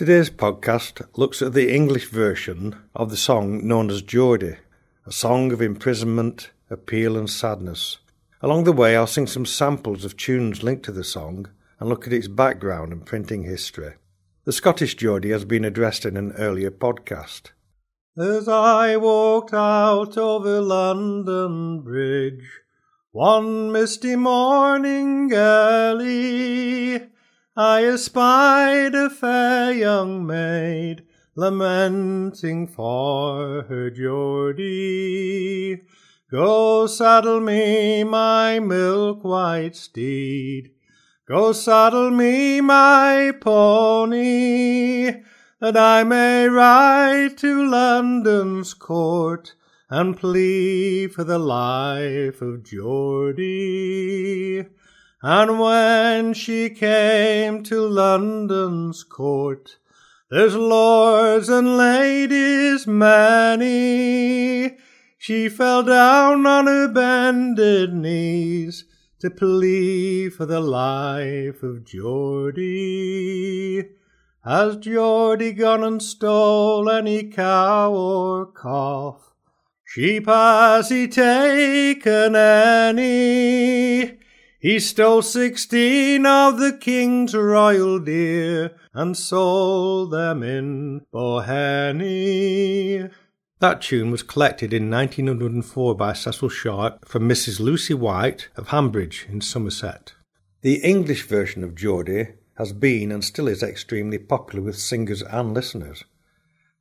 Today's podcast looks at the English version of the song known as Geordie, a song of imprisonment, appeal, and sadness. Along the way, I'll sing some samples of tunes linked to the song and look at its background and printing history. The Scottish Geordie has been addressed in an earlier podcast. As I walked out over London Bridge, one misty morning early, I espied a fair young maid lamenting for her Geordie. Go saddle me my milk white steed, go saddle me my pony, that I may ride to London's court and plead for the life of Geordie. And when she came to London's court, there's lords and ladies many. She fell down on her bended knees to plead for the life of Geordie. Has Geordie gone and stole any cow or calf? Sheep has he taken any? He stole sixteen of the king's royal deer and sold them in Bohenny. That tune was collected in 1904 by Cecil Sharp from Mrs. Lucy White of Hambridge in Somerset. The English version of Geordie has been and still is extremely popular with singers and listeners.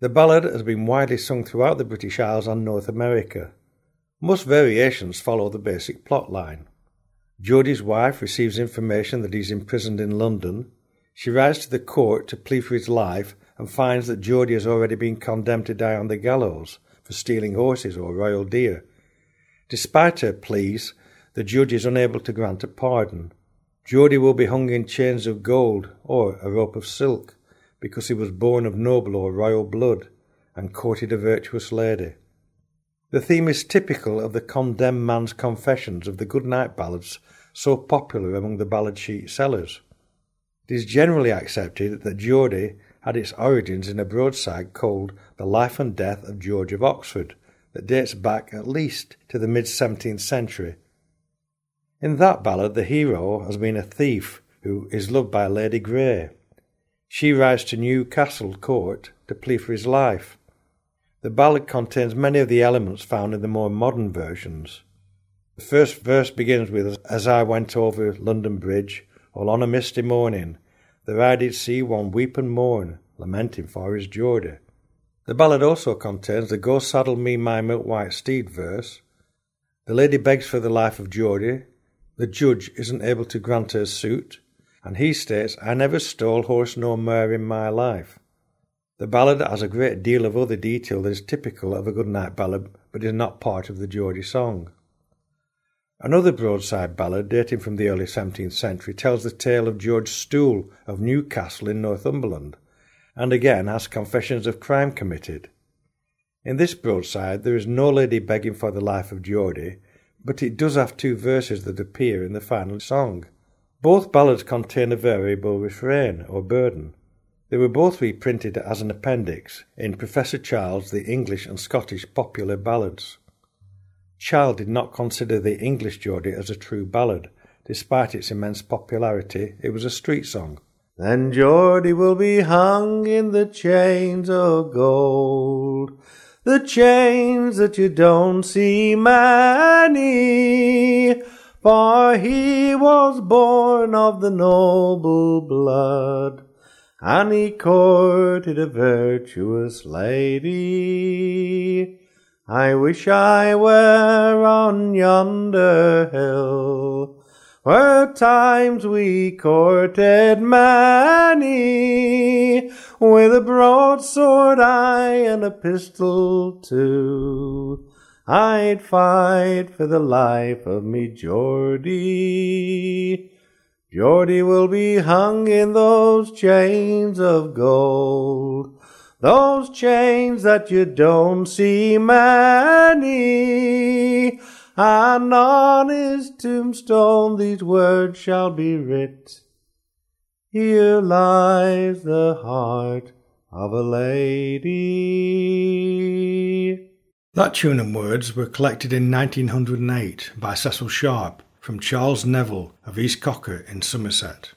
The ballad has been widely sung throughout the British Isles and North America. Most variations follow the basic plot line. Geordie's wife receives information that he's imprisoned in London. She rides to the court to plead for his life and finds that Geordie has already been condemned to die on the gallows for stealing horses or royal deer. Despite her pleas, the judge is unable to grant a pardon. Geordie will be hung in chains of gold or a rope of silk because he was born of noble or royal blood and courted a virtuous lady. The theme is typical of the condemned man's confessions of the goodnight ballads so popular among the ballad sheet sellers. It is generally accepted that Geordie had its origins in a broadside called The Life and Death of George of Oxford that dates back at least to the mid 17th century. In that ballad, the hero has been a thief who is loved by Lady Grey. She rides to Newcastle Court to plead for his life. The ballad contains many of the elements found in the more modern versions. The first verse begins with As I went over London Bridge, all on a misty morning, there I did see one weep and mourn, lamenting for his Geordie. The ballad also contains the Go saddle me my milk white steed verse. The lady begs for the life of Geordie. The judge isn't able to grant her suit, and he states, I never stole horse nor mare in my life. The ballad has a great deal of other detail that is typical of a goodnight ballad, but is not part of the Geordie song. Another broadside ballad, dating from the early 17th century, tells the tale of George Stoole of Newcastle in Northumberland, and again has confessions of crime committed. In this broadside, there is no lady begging for the life of Geordie, but it does have two verses that appear in the final song. Both ballads contain a variable refrain or burden. They were both reprinted as an appendix in Professor Child's The English and Scottish Popular Ballads. Child did not consider the English Geordie as a true ballad. Despite its immense popularity, it was a street song. Then Geordie will be hung in the chains of gold, the chains that you don't see many, for he was born of the noble blood and he courted a virtuous lady. I wish I were on yonder hill, where times we courted many, with a broadsword I and a pistol too. I'd fight for the life of me Geordie. Geordie will be hung in those chains of gold, those chains that you don't see many, and on his tombstone these words shall be writ. Here lies the heart of a lady. That tune and words were collected in 1908 by Cecil Sharp from Charles Neville of East Coker in Somerset.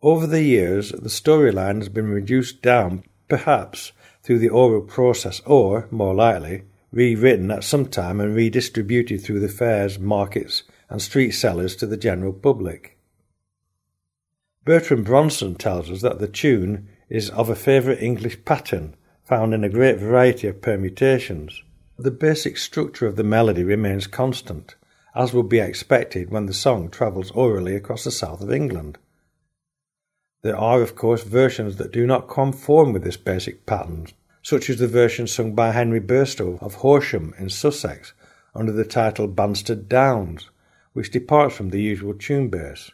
Over the years, the storyline has been reduced down, perhaps through the oral process, or, more likely, rewritten at some time and redistributed through the fairs, markets, and street sellers to the general public. Bertrand Bronson tells us that the tune is of a favourite English pattern, found in a great variety of permutations. The basic structure of the melody remains constant, as would be expected when the song travels orally across the south of England. There are, of course, versions that do not conform with this basic pattern, such as the version sung by Henry Burstow of Horsham in Sussex under the title Banstead Downs, which departs from the usual tune base.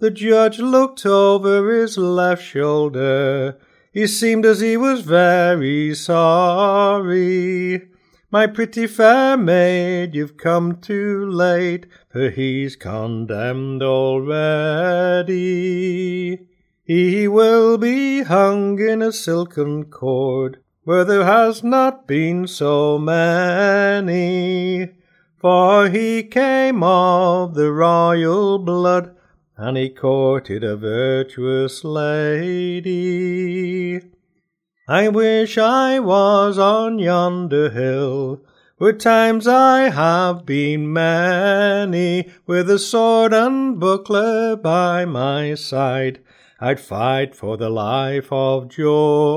The judge looked over his left shoulder. He seemed as he was very sorry. My pretty fair maid, you've come too late, for he's condemned already. He will be hung in a silken cord, where there has not been so many. For he came of the royal blood, and he courted a virtuous lady. I wish I was on yonder hill, where times I have been many, with a sword and buckler by my side, I'd fight for the life of Geordie.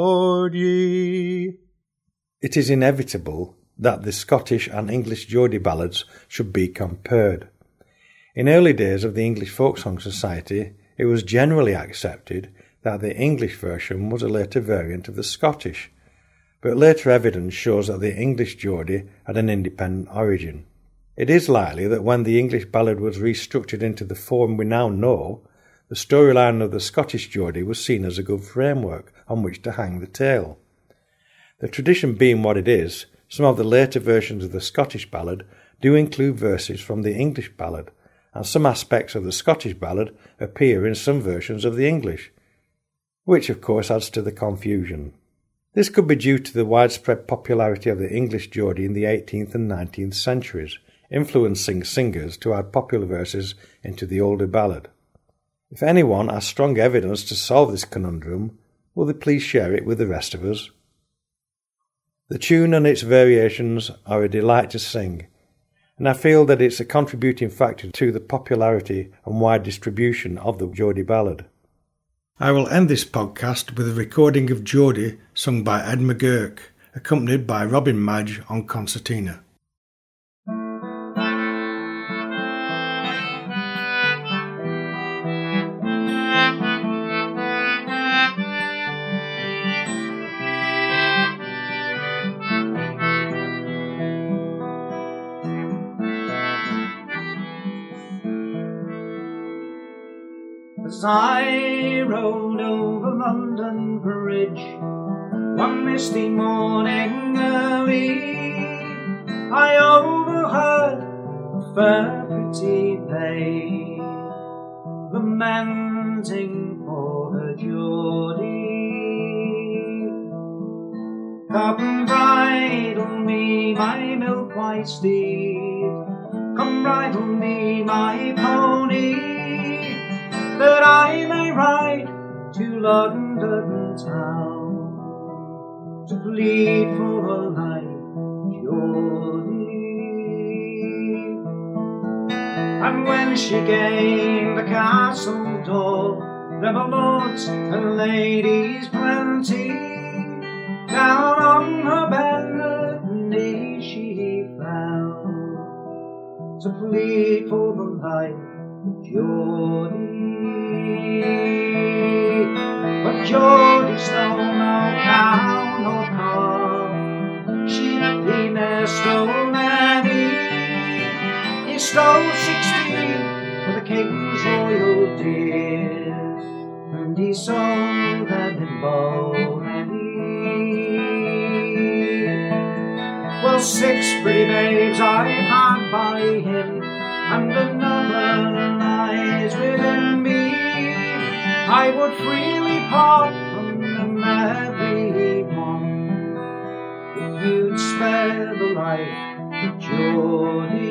It is inevitable that the Scottish and English Geordie ballads should be compared. In early days of the English Folk Song Society, it was generally accepted that the English version was a later variant of the Scottish, but later evidence shows that the English Geordie had an independent origin. It is likely that when the English ballad was restructured into the form we now know, the storyline of the Scottish Geordie was seen as a good framework on which to hang the tale. The tradition being what it is, some of the later versions of the Scottish ballad do include verses from the English ballad, and some aspects of the Scottish ballad appear in some versions of the English, which of course adds to the confusion. This could be due to the widespread popularity of the English Geordie in the 18th and 19th centuries, influencing singers to add popular verses into the older ballad. If anyone has strong evidence to solve this conundrum, will they please share it with the rest of us? The tune and its variations are a delight to sing, and I feel that it's a contributing factor to the popularity and wide distribution of the Geordie ballad. I will end this podcast with a recording of Geordie sung by Ed McGurk, accompanied by Robin Madge on concertina. As I rode over London Bridge one misty morning early, I overheard a fair pretty maid lamenting for her Geordie. Come bridle me, my milk white steed. Come bridle me, my pony London town to plead for a life Geordie. And when she gained the castle door, there were lords and ladies plenty. Down on her bended knee she fell to plead for the life Geordie. Stole no cow nor calf. Sheep he ne'er stole any. He stole sixteen for the king's royal deer, and he sold them in Bowney. Well, six pretty babes I had by him, and another I would freely part from them everyone if you'd spare the life Geordie.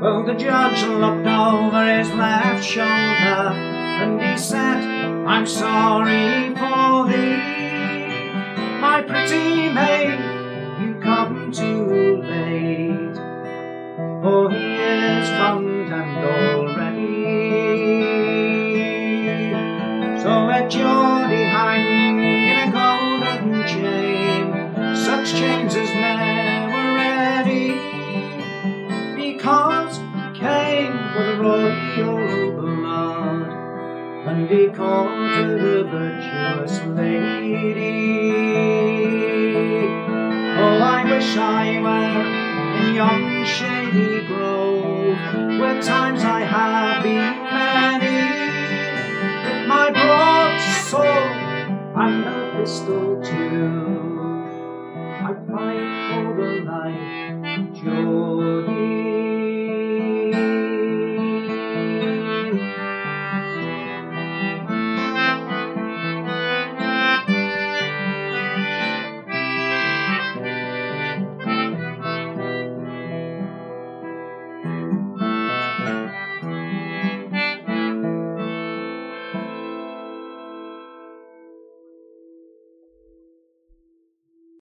Well, the judge looked over his left shoulder and he said, I'm sorry for thee, my pretty maid, you come too late, for he is condemned and he courted a virtuous lady. Oh, I wish I were in yon shady grove, where times I have been